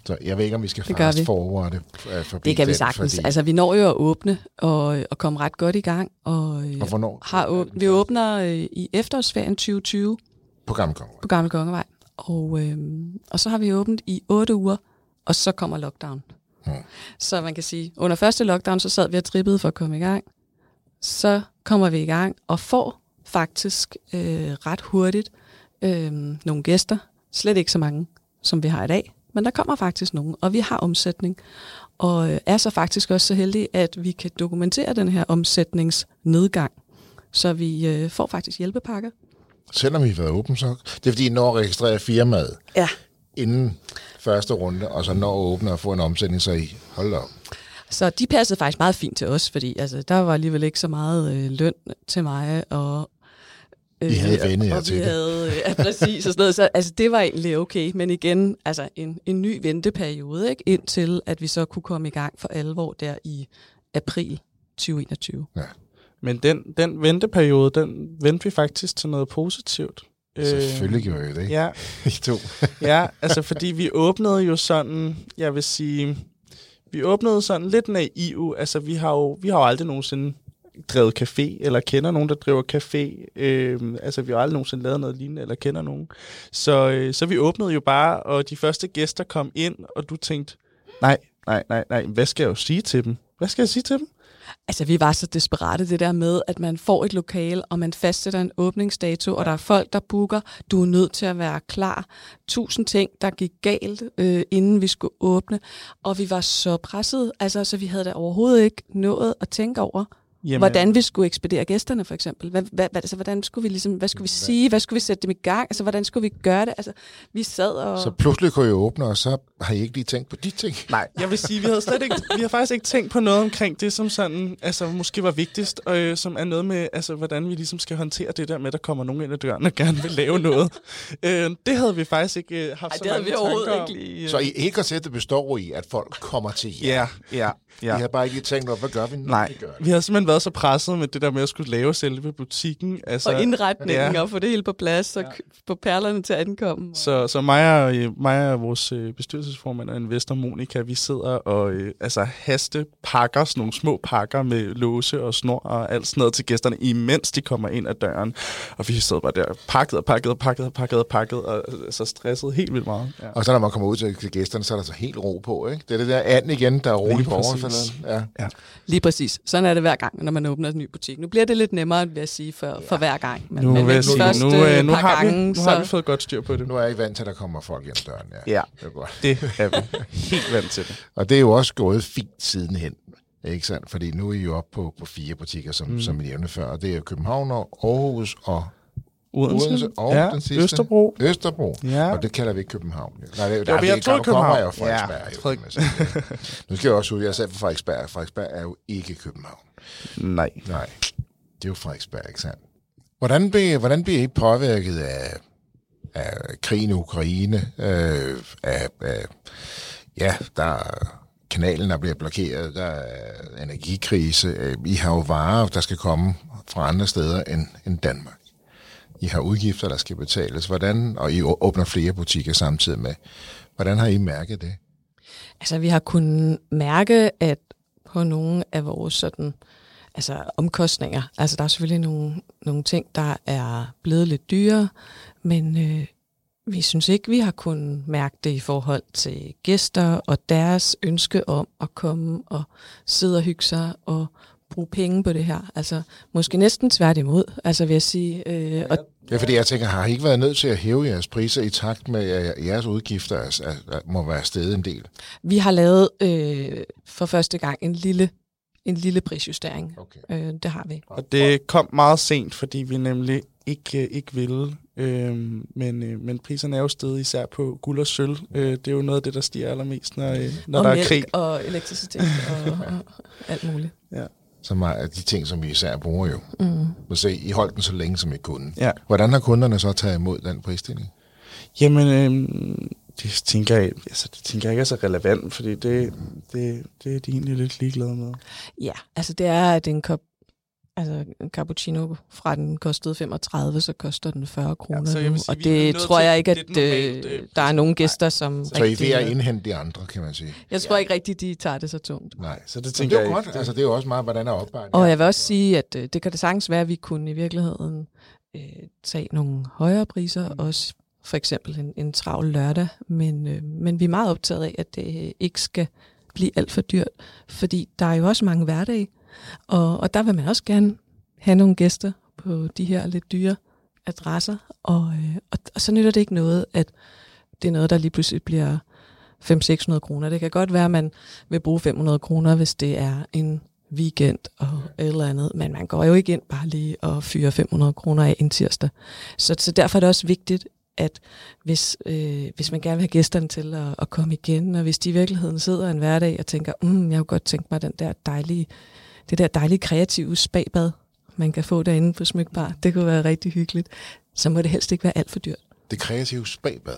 Så jeg ved ikke, om vi skal Det gør fast vi. forward det øh, forbi Det kan vi den, sagtens. Fordi, Altså vi når jo at åbne og, og komme ret godt i gang. Og, øh, og hvornår? har åb- vi åbner øh, i efterårsferien 2020 På Gamle Konge. på Gamle Kongevej. Og, øh, og så har vi åbent i otte uger, og så kommer lockdown. Hmm. Så man kan sige, under første lockdown, så sad vi og trippede for at komme i gang. Så kommer vi i gang og får faktisk øh, ret hurtigt øh, nogle gæster. Slet ikke så mange, som vi har i dag. Men der kommer faktisk nogen, og vi har omsætning. Og øh, er så faktisk også så heldige, at vi kan dokumentere den her omsætningsnedgang. Så vi øh, får faktisk hjælpepakker. Selvom vi har været åbent, så... Det er fordi, I når at registrere firmaet Ja, inden første runde, og så når at åbne og få en omsætning, så I holder op. Så de passede faktisk meget fint til os, fordi altså, der var alligevel ikke så meget øh, løn til mig. Og, øh, I havde vendet jer og til vi det. Havde, øh, ja, præcis. Og sådan noget. Så altså, det var egentlig okay. Men igen, altså en, en ny venteperiode, ikke? indtil at vi så kunne komme i gang for alvor der i april 2021. Men den, den venteperiode, den vendte vi faktisk til noget positivt. Selvfølgelig gjorde I det. Ja, [laughs] I to. ja, altså fordi vi åbnede jo sådan, jeg vil sige, vi åbnede sådan lidt naiv. Altså vi har jo, vi har jo aldrig nogensinde drevet café, eller kender nogen, der driver café. Øh, altså, vi har aldrig nogensinde lavet noget lignende, eller kender nogen. Så, øh, så vi åbnede jo bare, og de første gæster kom ind, og du tænkte, nej, nej, nej, nej, hvad skal jeg jo sige til dem? Hvad skal jeg sige til dem? Altså, vi var så desperate det der med, at man får et lokale, og man fastsætter en åbningsdato, og der er folk, der booker. Du er nødt til at være klar. Tusind ting, der gik galt, øh, inden vi skulle åbne. Og vi var så presset, altså, så vi havde da overhovedet ikke nået at tænke over, Jamen. Hvordan vi skulle ekspedere gæsterne, for eksempel. Hvad, hvad, altså, hvordan skulle vi ligesom, hvad skulle vi sige? Hvad skulle vi sætte dem i gang? Altså, hvordan skulle vi gøre det? Altså, vi sad og... Så pludselig kunne I åbne, og så har I ikke lige tænkt på de ting? Nej, jeg vil sige, vi havde slet ikke, vi har faktisk ikke tænkt på noget omkring det, som sådan, altså, måske var vigtigst, og øh, som er noget med, altså, hvordan vi ligesom skal håndtere det der med, at der kommer nogen ind ad døren og gerne vil lave noget. øh, det havde vi faktisk ikke øh, haft Ej, så det havde vi overhovedet ikke lige. Øh. Så I hele konceptet består i, at folk kommer til jer? Ja, ja. ja. Vi har bare ikke tænkt over, hvad gør vi nu? Nej, vi, gør det? vi har simpelthen været så presset med det der med at skulle lave selve butikken. Altså, og indretningen, ja. og få det hele på plads, og ja. få perlerne til at ankomme. Så, så mig, og, mig og vores øh, bestyrelsesformand og investor Monika, vi sidder og øh, altså, haste pakker, sådan nogle små pakker med låse og snor og alt sådan noget til gæsterne, imens de kommer ind ad døren. Og vi sidder bare der pakket og pakket og pakket og pakket og pakket, og så altså, stresset helt vildt meget. Ja. Og så når man kommer ud til gæsterne, så er der så helt ro på, ikke? Det er det der anden igen, der er roligt på Ja. ja. Lige præcis. Sådan er det hver gang, når man åbner en ny butik. Nu bliver det lidt nemmere, vil jeg sige, for, ja. for hver gang. Men, nu, men vil jeg sige, første nu, øh, nu, har gange, vi, nu så... har vi fået godt styr på det. Nu er I vant til, at der kommer folk ind døren. Ja, ja det, er godt. det er vi helt vant til det. Og det er jo også gået fint sidenhen. Ikke sandt? Fordi nu er I jo oppe på, på fire butikker, som, mm. som I nævnte før. Og det er København og Aarhus og Odense, Odense og ja, den sidste. Østerbro. Østerbro. Ja. Og det kalder vi København. Nej, det, der, jeg tror København. Jeg jo Frederiksberg. Ja, jo, nu skal jeg også ud, jeg er selv fra Frederiksberg. Frederiksberg er jo ikke København. Nej. Nej. Det er jo Frederiksberg, ikke sandt? Hvordan bliver, hvordan bliver I påvirket af, af krigen i Ukraine? Øh, af, af, ja, der kanalen, der bliver blokeret, der er energikrise. I har jo varer, der skal komme fra andre steder end, end Danmark. I har udgifter, der skal betales. Hvordan, og I åbner flere butikker samtidig med. Hvordan har I mærket det? Altså, vi har kunnet mærke, at på nogle af vores sådan, altså, omkostninger, altså der er selvfølgelig nogle, nogle ting, der er blevet lidt dyre, men øh, vi synes ikke, vi har kunnet mærke det i forhold til gæster og deres ønske om at komme og sidde og hygge sig og bruge penge på det her. Altså, måske næsten tværtimod, altså vil jeg sige. Øh, og Ja, fordi jeg tænker, har I ikke været nødt til at hæve jeres priser i takt med, at jeres udgifter er, er, må være stedet en del? Vi har lavet øh, for første gang en lille en lille prisjustering. Okay. Øh, det har vi. Og det kom meget sent, fordi vi nemlig ikke, ikke ville. Øh, men, øh, men priserne er jo stedet især på guld og sølv. Øh, det er jo noget af det, der stiger allermest, når, øh, når og der er krig. og elektricitet og, og alt muligt. Ja som er de ting, som vi især bruger jo. Mm. se, I holdt den så længe, som I kunne. Ja. Hvordan har kunderne så taget imod den prisstigning? Jamen, øh, det tænker jeg, altså, det tænker jeg ikke er så relevant, fordi det, det, det er de egentlig lidt ligeglade med. Ja, altså det er, at en kop Altså en cappuccino fra den kostede 35, så koster den 40 kroner ja, sige, Og det tror jeg ikke, at normalt, øh, der er nogen gæster, nej. som Så rigtig, I er ved at indhente de andre, kan man sige. Jeg tror ja. ikke rigtigt, de tager det så tungt. Nej, så det tænker det er jo jeg godt. Altså, det er jo også meget, hvordan er opbejdet. Og jeg vil også sige, at øh, det kan det sagtens være, at vi kunne i virkeligheden øh, tage nogle højere priser, mm. også for eksempel en, en travl lørdag, men, øh, men vi er meget optaget af, at det ikke skal blive alt for dyrt, fordi der er jo også mange hverdage, og, og der vil man også gerne have nogle gæster på de her lidt dyre adresser, og, øh, og, og så nytter det ikke noget, at det er noget, der lige pludselig bliver 500-600 kroner. Det kan godt være, at man vil bruge 500 kroner, hvis det er en weekend og et eller andet, men man går jo ikke ind bare lige og fyrer 500 kroner af en tirsdag. Så, så derfor er det også vigtigt, at hvis, øh, hvis man gerne vil have gæsterne til at, at komme igen, og hvis de i virkeligheden sidder en hverdag og tænker, mm, jeg kunne godt tænke mig den der dejlige det der dejlige kreative spabad, man kan få derinde på Smykbar. Det kunne være rigtig hyggeligt. Så må det helst ikke være alt for dyrt. Det kreative spabad?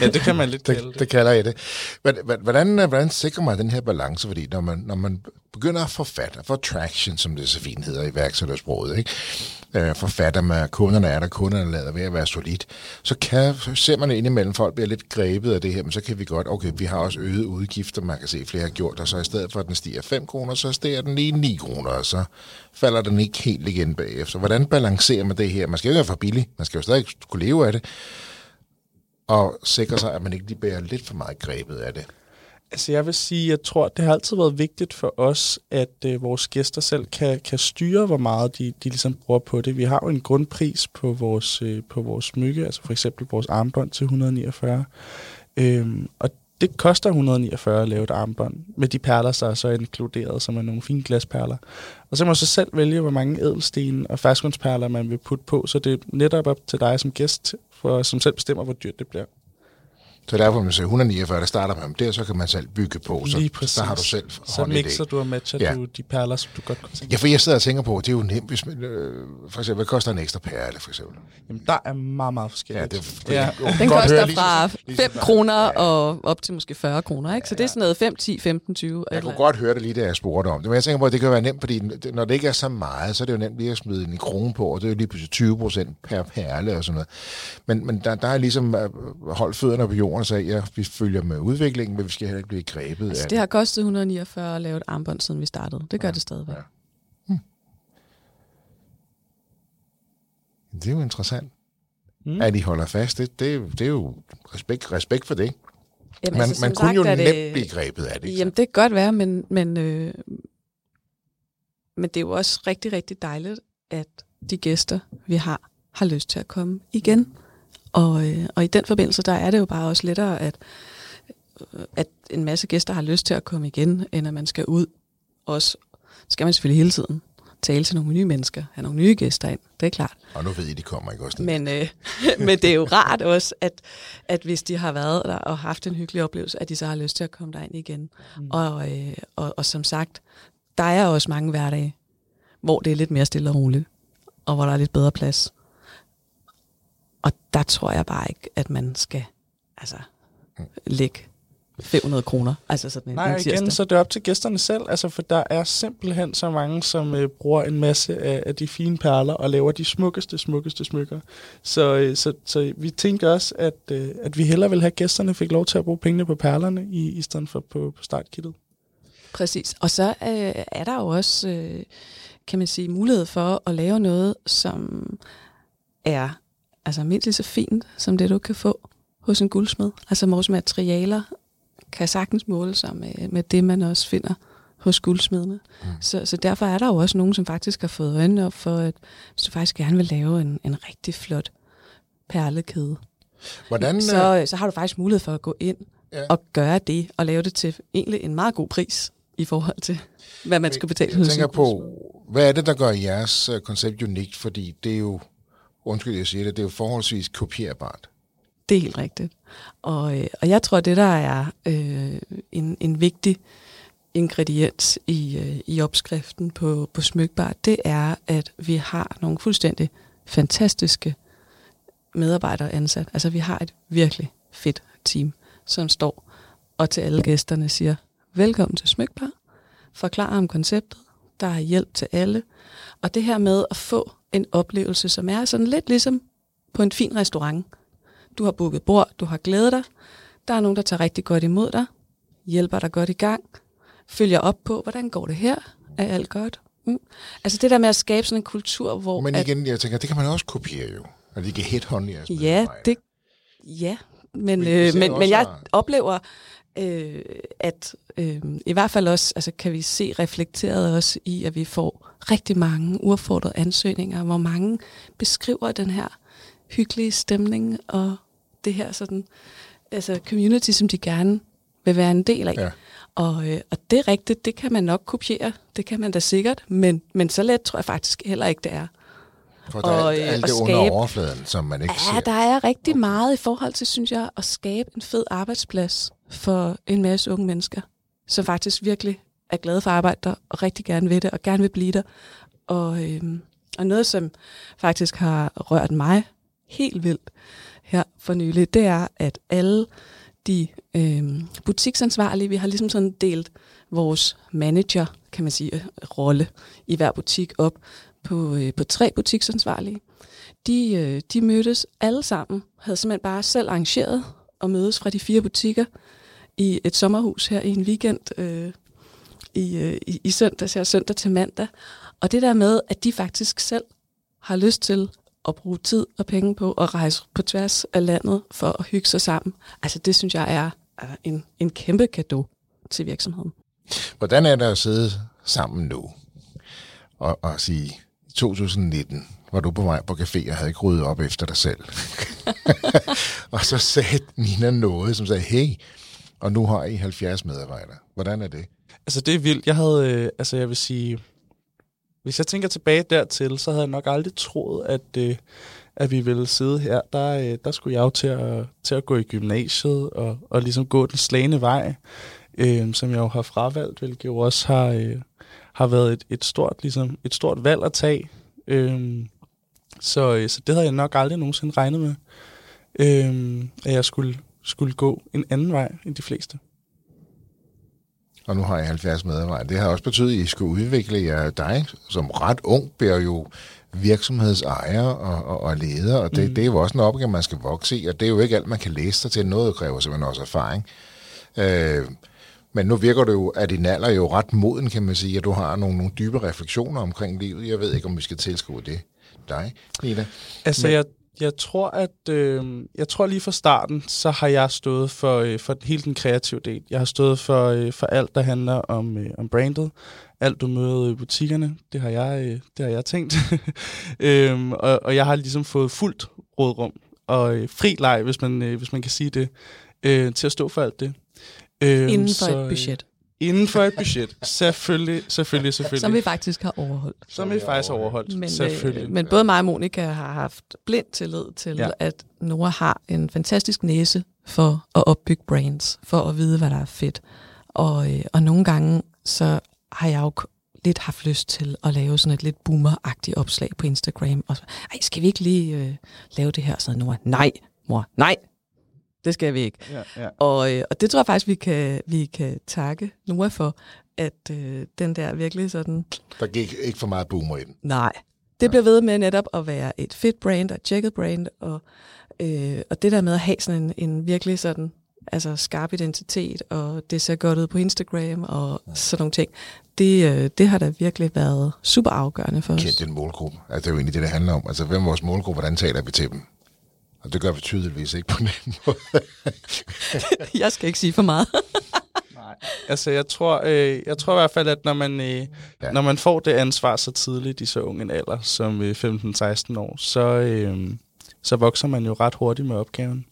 Ja, det kan man lidt [laughs] kalde det, det. det kalder jeg det. Hvordan, hvordan, hvordan sikrer man den her balance? Fordi når man, når man begynder at forfatte, få traction, som det så fint hedder i værksættersproget, ikke? Øh, forfatter med, kunderne er der, kunderne lader ved at være solidt, så, kan, så ser man indimellem, folk bliver lidt grebet af det her, men så kan vi godt, okay, vi har også øget udgifter, man kan se, flere har gjort, og så i stedet for, at den stiger 5 kroner, så stiger den lige 9 kroner, og så falder den ikke helt igen bagefter. Hvordan balancerer man det her? Man skal jo ikke være for billig, man skal jo stadig kunne leve af det, og sikre sig, at man ikke lige bærer lidt for meget grebet af det. Altså jeg vil sige, jeg tror, det har altid været vigtigt for os, at øh, vores gæster selv kan, kan styre, hvor meget de, de ligesom bruger på det. Vi har jo en grundpris på vores, øh, på vores smykke, altså for eksempel vores armbånd til 149. Øhm, og det koster 149 at lave et armbånd, med de perler, der er så inkluderet, som er nogle fine glasperler. Og så må man så selv vælge, hvor mange ædelsten og ferskvandsperler man vil putte på, så det er netop op til dig som gæst, for, som selv bestemmer, hvor dyrt det bliver. Så derfor, man siger 149, der starter man der, så kan man selv bygge på. Så Lige præcis. der har du selv Så det. mixer du og matcher Ja. ja. du de perler, som du godt kunne tænke Ja, for jeg sidder og tænker på, det er jo nemt, hvis man, øh, for eksempel, hvad koster en ekstra perle, for eksempel? Jamen, der er meget, meget Ja, forskelligt. det, det, Ja. jo, Den koster høre, så- fra lige så 5 snart. kroner Ja, ja. og op til måske 40 kroner, ikke? Så det er sådan noget 5, 10, 15, 20. Jeg eller- kunne godt høre det lige, da jeg spurgte om det. Men jeg tænker på, at det kan være nemt, fordi det- når det ikke er så meget, så er det jo nemt lige at smide en krone på, og det er jo lige pludselig 20 procent per perle og sådan noget. Men, men der, der er ligesom øh, holdt fødderne på jorden og sagde, ja, vi følger med udviklingen, men vi skal heller ikke blive grebet Altså, af det har kostet 149 at lave et armbånd, siden vi startede. Det gør det stadigvæk. Ja. det. Det er jo interessant, Mm. at de holder fast. Det, det, er jo- det er jo respekt, respekt for det. Jamen, Man, altså, man kunne jo sagt er nemt det- blive grebet af det. ikke Jamen, det kan godt være, men, men, øh, men det er jo også rigtig, rigtig dejligt, at de gæster, vi har, har lyst til at komme igen. Og, øh, og i den forbindelse, der er det jo bare også lettere, at, at en masse gæster har lyst til at komme igen, end at man skal ud. Også skal man selvfølgelig hele tiden tale til nogle nye mennesker, have nogle nye gæster ind, det er klart. Og nu ved I, de kommer ikke også. Men, øh, [laughs] men det er jo rart også, at, at hvis de har været der og haft en hyggelig oplevelse, at de så har lyst til at komme derind igen. Mm. Og, øh, og, og som sagt, der er også mange hverdage, hvor det er lidt mere stille og roligt, og hvor der er lidt bedre plads. Og der tror jeg bare ikke, at man skal altså, lægge 500 kroner. Altså sådan en, Nej, en igen, så er det op til gæsterne selv, altså, for der er simpelthen så mange, som øh, bruger en masse af, af de fine perler og laver de smukkeste, smukkeste smykker. Så, øh, så, så vi tænker også, at, øh, at vi hellere vil have, at gæsterne fik lov til at bruge pengene på perlerne, i, i stedet for på, på startkittet. Præcis. Og så øh, er der jo også, øh, kan man sige, mulighed for at lave noget, som er altså mindst lige så fint, som det du kan få hos en guldsmed. Altså vores materialer kan sagtens måle sig med, med det, man også finder hos guldsmedene. Mm. Så, så derfor er der jo også nogen, som faktisk har fået øjnene op for, at hvis du faktisk gerne vil lave en, en rigtig flot perlekæde, Hvordan, øh, så, så har du faktisk mulighed for at gå ind Ja. og gøre det, og lave det til egentlig en meget god pris i forhold til, hvad man skal betale. Jeg hos tænker på, hvad er det, der gør jeres øh, koncept unikt? Fordi det er jo, undskyld, jeg siger det, det er jo forholdsvis kopierbart. Det er helt rigtigt. Og, øh, og jeg tror, det der er øh, en, en vigtig ingrediens i, øh, i opskriften på, på Smykbar, det er, at vi har nogle fuldstændig fantastiske medarbejdere ansat. Altså vi har et virkelig fedt team, som står og til alle gæsterne siger, velkommen til Smykbar, forklarer om konceptet, der er hjælp til alle. Og det her med at få en oplevelse, som er sådan lidt ligesom på en fin restaurant. Du har booket bord, du har glædet dig, der er nogen, der tager rigtig godt imod dig, hjælper dig godt i gang, følger op på, hvordan går det her, er alt godt? Mm. Altså det der med at skabe sådan en kultur, hvor... Men at, igen, jeg tænker, det kan man også kopiere jo. Og de kan headhunte jeres Ja, det, ja. Men, vi øh, men, men jeg at- oplever, øh, at øh, i hvert fald også altså, kan vi se reflekteret også i, at vi får rigtig mange uaffordrede ansøgninger, hvor mange beskriver den her hyggelige stemning og det her sådan, altså community, som de gerne vil være en del af. Ja. Og, øh, og det er rigtigt, det kan man nok kopiere, det kan man da sikkert, men, men så let tror jeg faktisk heller ikke, det er. For der er og, alt, øh, alt det under skabe- overfladen, som man ikke Ja, ser. der er rigtig meget i forhold til, synes jeg, at skabe en fed arbejdsplads for en masse unge mennesker, som faktisk virkelig er glade for at arbejde der, og rigtig gerne vil det, og gerne vil blive der. Og, øhm, og noget, som faktisk har rørt mig helt vildt her for nylig, det er, at alle de øhm, butiksansvarlige, vi har ligesom sådan delt vores manager, kan man sige, øh, rolle i hver butik op på, øh, på tre butiksansvarlige. De, øh, de mødtes alle sammen, havde simpelthen bare selv arrangeret at mødes fra de fire butikker i et sommerhus her i en weekend øh, i, øh, i, i søndags her, søndag til mandag. Og det der med, at de faktisk selv har lyst til at bruge tid og penge på at rejse på tværs af landet for at hygge sig sammen. Altså det synes jeg er en, en kæmpe gave til virksomheden. Hvordan er det at sidde sammen nu og, og sige, i 2019 var du på vej på café og havde ikke ryddet op efter dig selv. [laughs] [laughs] og så sagde Nina noget, som sagde, hey, og nu har I 70 medarbejdere. Hvordan er det? Altså det er vildt. Jeg havde, øh, altså jeg vil sige, hvis jeg tænker tilbage dertil, så havde jeg nok aldrig troet, at, øh, at vi ville sidde her. Der, øh, der skulle jeg jo til at, til at gå i gymnasiet og, og ligesom gå den slagende vej, øh, som jeg jo har fravalgt, hvilket jo også har, øh, har været et, et, stort, ligesom, et stort valg at tage. Øh, så, øh, så det havde jeg nok aldrig nogensinde regnet med, øh, at jeg skulle, skulle gå en anden vej end de fleste og nu har jeg 70 medarbejdere. Det har også betydet, at I skal udvikle jer. Dig som ret ung bliver jo virksomhedsejer og, og, og leder, og det, mm. det er jo også en opgave, man skal vokse i, og det er jo ikke alt, man kan læse sig til. Noget kræver simpelthen også erfaring. Øh, men nu virker det jo, at din alder er jo ret moden, kan man sige, at du har nogle, nogle dybe refleksioner omkring livet. Jeg ved ikke, om vi skal tilskue det dig, Nina. Altså, men, jeg, jeg tror, at øh, jeg tror lige fra starten, så har jeg stået for, øh, for hele den kreative del. Jeg har stået for, øh, for alt, der handler om, øh, om brandet. Alt, du møder i butikkerne, det har jeg, øh, det har jeg tænkt. [laughs] øhm, og, og jeg har ligesom fået fuldt rådrum og øh, fri leg, hvis man, øh, hvis man kan sige det, øh, til at stå for alt det. Øhm, Inden for så, et budget. Inden for et budget. Selvfølgelig, selvfølgelig, selvfølgelig. Som vi faktisk har overholdt. Som vi faktisk har overholdt, men, selvfølgelig. Øh, men både mig og Monika har haft blind tillid til, ja. at Nora har en fantastisk næse for at opbygge brands, for at vide, hvad der er fedt. Og, øh, og nogle gange, så har jeg jo lidt haft lyst til at lave sådan et lidt boomer opslag på Instagram. Og så, ej, skal vi ikke lige øh, lave det her? Så Nora, nej, mor, nej, det skal vi ikke. Ja, ja. Og, øh, og det tror jeg faktisk, vi kan, vi kan takke Nora for, at øh, den der virkelig sådan... Der gik ikke for meget boomer i den. Nej. Det bliver ved med netop at være et fit brand og checket brand, og, øh, og det der med at have sådan en, en virkelig sådan altså skarp identitet, og det ser godt ud på Instagram og ja. sådan nogle ting. Det, øh, det har da virkelig været super afgørende for os. Kendt den målgruppe. Altså, det er jo egentlig det, det handler om. Altså, hvem er vores målgruppe? Hvordan taler vi til dem? Og det gør vi tydeligvis ikke på den måde. [laughs] jeg skal ikke sige for meget. [laughs] Nej. Altså, jeg tror, øh, jeg tror i hvert fald, at når man, øh, ja. når man får det ansvar så tidligt i så ung en alder, som øh, 15-16 år, så, øh, så vokser man jo ret hurtigt med opgaven.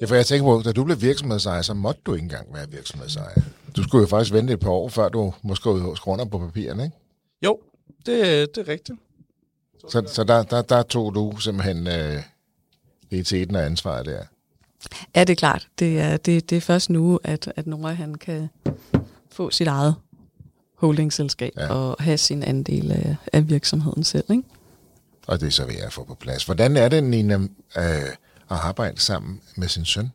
Ja, for jeg tænker på, da du blev virksomhedsejer, så måtte du ikke engang være virksomhedsejer. Du skulle jo faktisk vente et par år, før du måske skrev under på papirerne, ikke? Jo, det, det er rigtigt. Så, så der, der, der tog du simpelthen øh, eten og ansvaret der. Ja, det er klart. Det er, det, det er først nu, at, at Nora han kan få sit eget holdingselskab ja. og have sin andel af, af virksomheden selv. Ikke? Og det er så ved at få på plads. Hvordan er det, Nina, øh, at arbejde sammen med sin søn?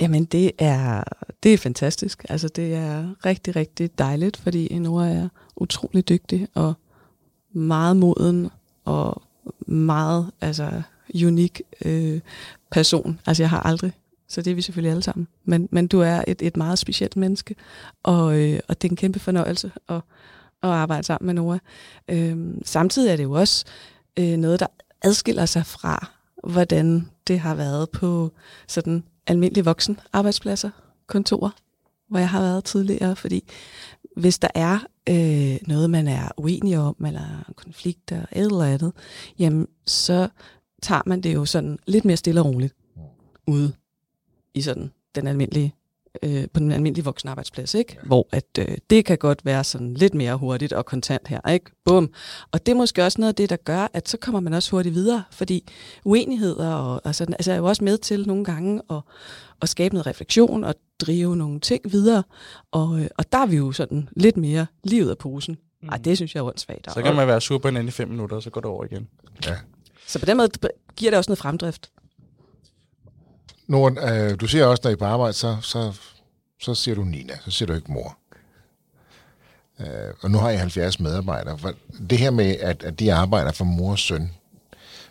Jamen, det er, det er fantastisk. Altså, det er rigtig, rigtig dejligt, fordi Nora er utrolig dygtig og meget moden og meget altså, unik øh, person. Altså jeg har aldrig, så det er vi selvfølgelig alle sammen. Men, men du er et, et meget specielt menneske, og, øh, og det er en kæmpe fornøjelse at, at arbejde sammen med Nora. Øh, samtidig er det jo også øh, noget, der adskiller sig fra, hvordan det har været på sådan almindelige voksen arbejdspladser, kontorer, hvor jeg har været tidligere, fordi hvis der er øh, noget, man er uenig om, eller konflikter eller eller andet, jamen så tager man det jo sådan lidt mere stille og roligt ude i sådan den almindelige øh, på den almindelige voksenarbejdsplads, ikke? Hvor at øh, det kan godt være sådan lidt mere hurtigt og kontant her, ikke? Bum. Og det er måske også noget af det, der gør, at så kommer man også hurtigt videre, fordi uenigheder og, og sådan, altså er jo også med til nogle gange at, at skabe noget refleksion og drive nogle ting videre. Og, øh, og der er vi jo sådan lidt mere livet af posen. Ej, det synes jeg er åndssvagt. Så kan man være super i fem minutter, og så går det over igen. Ja, så på den måde giver det også noget fremdrift. Norden, øh, du siger også, når I er på arbejde, så, så, så siger du Nina, så siger du ikke mor. Øh, og nu har I 70 medarbejdere. Det her med, at, at de arbejder for mor og søn,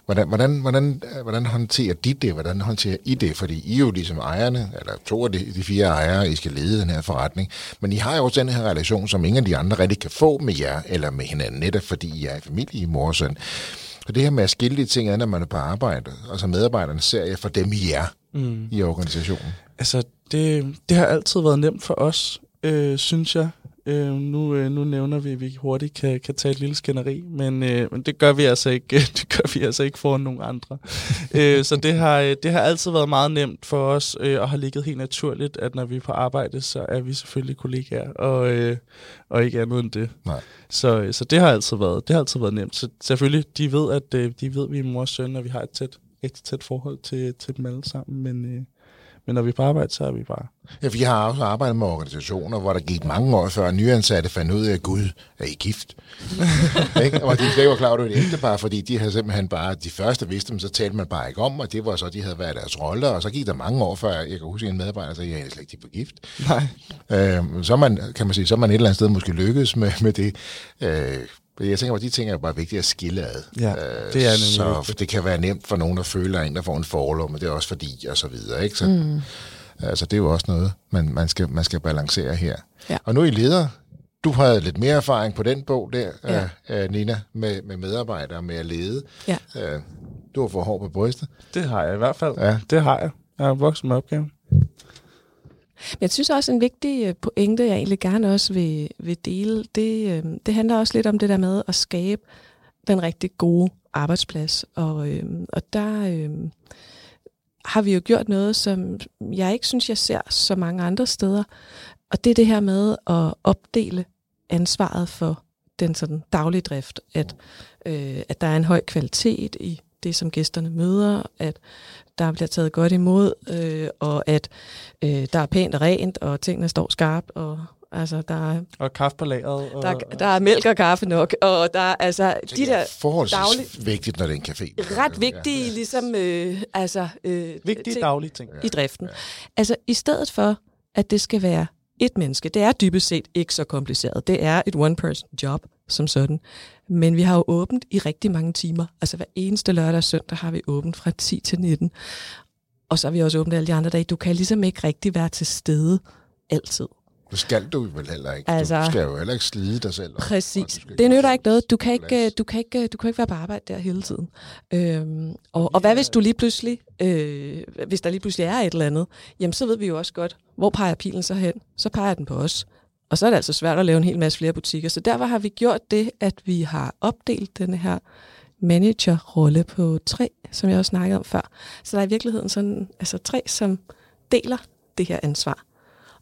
hvordan, hvordan, hvordan, øh, hvordan håndterer de det? Hvordan håndterer I det? Fordi I er jo ligesom ejerne, eller to af de, de fire ejere, I skal lede den her forretning. Men I har jo også den her relation, som ingen af de andre rigtig kan få med jer, eller med hinanden, netop fordi I er i familie, I mor og søn. Så det her med at skille de ting ad, når man er på arbejde, og så medarbejderne ser jeg for dem, I er mm. i organisationen. Altså, det, det har altid været nemt for os, øh, synes jeg. Øh, nu, øh, nu nævner vi, at vi hurtigt kan, kan tage et lille skænderi, men, øh, men det gør vi altså ikke, [laughs] det gør vi altså ikke foran nogen andre. [laughs] øh, så det har, øh, det har altid været meget nemt for os, øh, og har ligget helt naturligt, at når vi er på arbejde, så er vi selvfølgelig kollegaer, og, øh, og ikke andet end det. Nej. Så, øh, så det har altid været, det har altid været nemt. Så selvfølgelig, de ved, at øh, de ved, at vi er mor og søn, og vi har et tæt, rigtig tæt forhold til, til dem alle sammen, men, øh, men når vi er på arbejde, så er vi bare Ja, vi har også arbejdet med organisationer, hvor der gik mange år før nyansatte fandt ud af, at Gud er I gift. [laughs] ikke? Og de slet ikke var klar over, at det var ægtepar, fordi de havde simpelthen bare, de første vidste dem, så talte man bare ikke om, og det var så, de havde været deres roller, og så gik der mange år før, jeg kan huske en medarbejder, så jeg er slet ikke, var gift. Nej. Øh, så man, kan man sige, så man et eller andet sted måske lykkedes med, med det. Øh, jeg tænker, at de ting er bare vigtige at skille ad. Ja, det er nemlig Så vigtigt. det kan være nemt for nogen at føle, at en der får en forlov, men det er også fordi, og så videre. Ikke? Så, mm. Altså, det er jo også noget, man, man, skal, man skal balancere her. Ja. Og nu er I leder. Du har lidt mere erfaring på den bog der, Ja. ja. uh, Nina, med, med medarbejdere, med at lede. Ja. Uh, du har fået hår på brystet. Det har jeg i hvert fald. Ja. Det har jeg. Jeg har vokset med opgaven. Men jeg synes også, en vigtig øh, pointe, jeg egentlig gerne også vil, vil dele, det, øh, det handler også lidt om det der med at skabe den rigtig gode arbejdsplads. Og, øh, og der øh, har vi jo gjort noget, som jeg ikke synes, jeg ser så mange andre steder. Og det er det her med at opdele ansvaret for den sådan daglige drift. At, øh, at der er en høj kvalitet i det, som gæsterne møder, at der bliver taget godt imod, øh, og at øh, der er pænt og rent, og tingene står skarpt, og altså, der, er, Og kaffe på lageret. Og, der, er- der er mælk og kaffe nok, og der er altså de det er der forholdsvis daglige- vigtigt, når det er en café. ret vigtige, ligesom, øh, altså, øh, Vigtige ting daglige ting. i driften. Altså, i stedet for, at det skal være et menneske, det er dybest set ikke så kompliceret. Det er et one-person job som sådan. Men vi har jo åbent i rigtig mange timer. Altså hver eneste lørdag og søndag har vi åbent fra 10 til 19. Og så har vi også åbent alle de andre dage. Du kan ligesom ikke rigtig være til stede altid. Det skal du vel heller ikke. Altså- du skal jo heller ikke slide dig selv. Præcis. Det nytter ikke noget. Du kan ikke, du kan ikke, du kan ikke være på arbejde der hele tiden. Øhm, og, og hvad hvis du lige pludselig, øh, hvis der lige pludselig er et eller andet, jamen så ved vi jo også godt, hvor peger pilen så hen? Så peger den på os. Og så er det altså svært at lave en hel masse flere butikker. Så derfor har vi gjort det, at vi har opdelt denne her managerrolle på tre, som jeg også snakkede om før. Så der er i virkeligheden sådan, altså tre, som deler det her ansvar.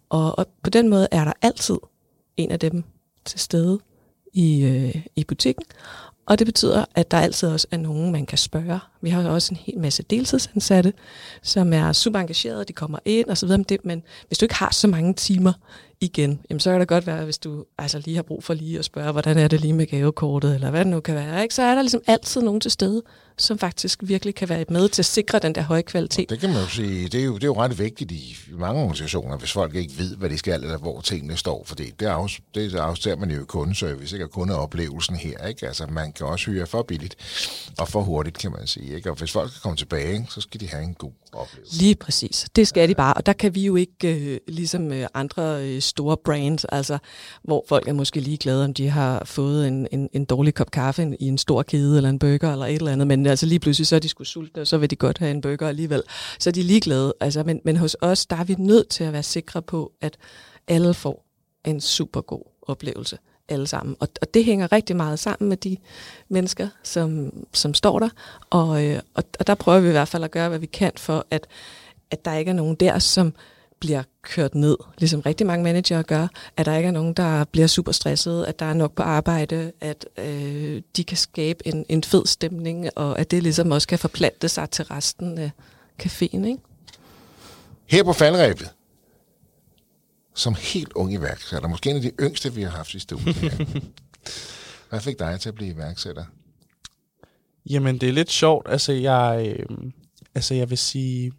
Og, og på den måde er der altid en af dem til stede i, øh, i butikken. Og det betyder, at der altid også er nogen, man kan spørge. Vi har også en hel masse deltidsansatte, som er super engagerede, de kommer ind og så videre. Men, men hvis du ikke har så mange timer igen, jamen så kan det godt være, hvis du altså lige har brug for lige at spørge, hvordan er det lige med gavekortet, eller hvad det nu kan være. Ikke? Så er der ligesom altid nogen til stede, som faktisk virkelig kan være med til at sikre den der høje kvalitet. Det kan man jo sige, det er jo, det er jo ret vigtigt i mange organisationer, hvis folk ikke ved, hvad de skal, eller hvor tingene står, for det, det, afs, det afser man jo i kundeservice, ikke? og kundeoplevelsen her. Ikke? Altså, man kan også hyre for billigt og for hurtigt, kan man sige. Ikke? Og hvis folk kan komme tilbage, ikke, så skal de have en god oplevelse. Lige præcis. Det skal de bare. Og der kan vi jo ikke, øh, ligesom øh, andre øh, store brands, altså hvor folk er måske ligeglade, om de har fået en, en, en dårlig kop kaffe i en stor kæde eller en burger eller et eller andet. Men altså lige pludselig, så er de skulle sultne, og så vil de godt have en burger alligevel. Så er de ligeglade. Altså, men, men hos os, der er vi nødt til at være sikre på, at alle får en super god oplevelse alle sammen. Og, og det hænger rigtig meget sammen med de mennesker, som, som står der. Og, øh, og, og der prøver vi i hvert fald at gøre, hvad vi kan for, at, at der ikke er nogen der, som bliver kørt ned, ligesom rigtig mange manager gør, at der ikke er nogen, der bliver super stresset, at der er nok på arbejde, at øh, de kan skabe en, en fed stemning, og at det ligesom også kan forplante sig til resten af caféen. Ikke? Her på faldrebet, som helt ung iværksætter, måske en af de yngste, vi har haft i studiet. [laughs] Hvad fik dig til at blive iværksætter? Jamen, det er lidt sjovt. Altså, jeg, øh, altså, jeg vil sige,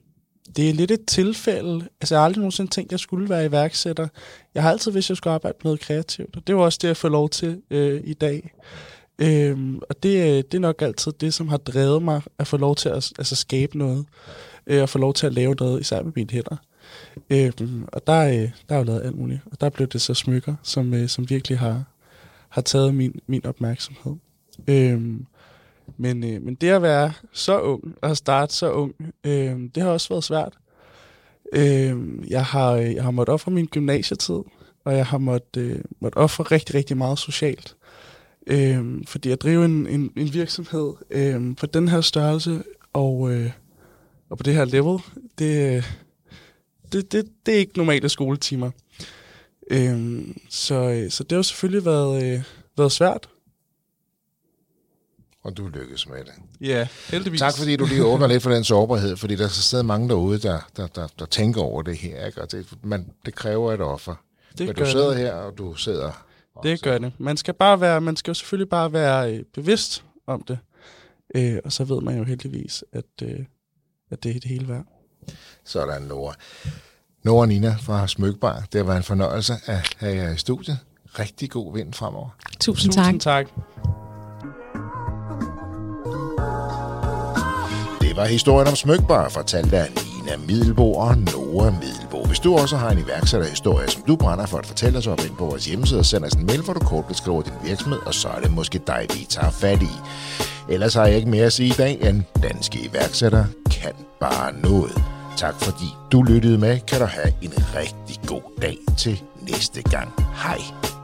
det er lidt et tilfælde. Altså, jeg har aldrig nogensinde tænkt, at jeg skulle være iværksætter. Jeg har altid vidst, at jeg skulle arbejde med noget kreativt. Og det var også det, jeg får lov til øh, i dag. Øhm, og det, øh, det er nok altid det, som har drevet mig at få lov til at altså, skabe noget. Øh, og få lov til at lave noget, især med mine hænder. Øhm, og der, øh, der er jo lavet alt muligt. Og der blev det så smykker, som, øh, som virkelig har, har taget min, min opmærksomhed. Øhm, men, øh, men det at være så ung og starte så ung, øh, det har også været svært. Øh, jeg, har, øh, jeg har måttet ofre min gymnasietid, og jeg har måttet, øh, måttet ofre rigtig, rigtig meget socialt. Øh, fordi at drive en, en, en virksomhed øh, på den her størrelse og, øh, og på det her level, det, det, det, det er ikke normale skoletimer. Øh, så, øh, så det har selvfølgelig været, øh, været svært og du lykkes med det. Ja, heldigvis. Tak fordi du lige åbner lidt for den sårbarhed, fordi der er stadig mange derude, der, der, der, der tænker over det her. Ikke? Og det, man, det kræver et offer. Det Men du sidder det. her, og du sidder... Det gør det. Man skal, bare være, man skal jo selvfølgelig bare være øh, bevidst om det. Øh, og så ved man jo heldigvis, at, øh, at det er det hele værd. Sådan, Nora. Nora Nina fra Smykbar, det har været en fornøjelse at have jer i studiet. Rigtig god vind fremover. Tusind tak. Tusind tak. Var historien om Smykbar, fortalt af Nina Middelbo og Nora Middelbo. Hvis du også har en iværksætterhistorie, som du brænder for at fortælle os op ind på vores hjemmeside, send os en mail, hvor du kort beskriver din virksomhed, og så er det måske dig, vi tager fat i. Ellers har jeg ikke mere at sige i dag, end danske iværksættere kan bare noget. Tak fordi du lyttede med. Kan du have en rigtig god dag til næste gang. Hej.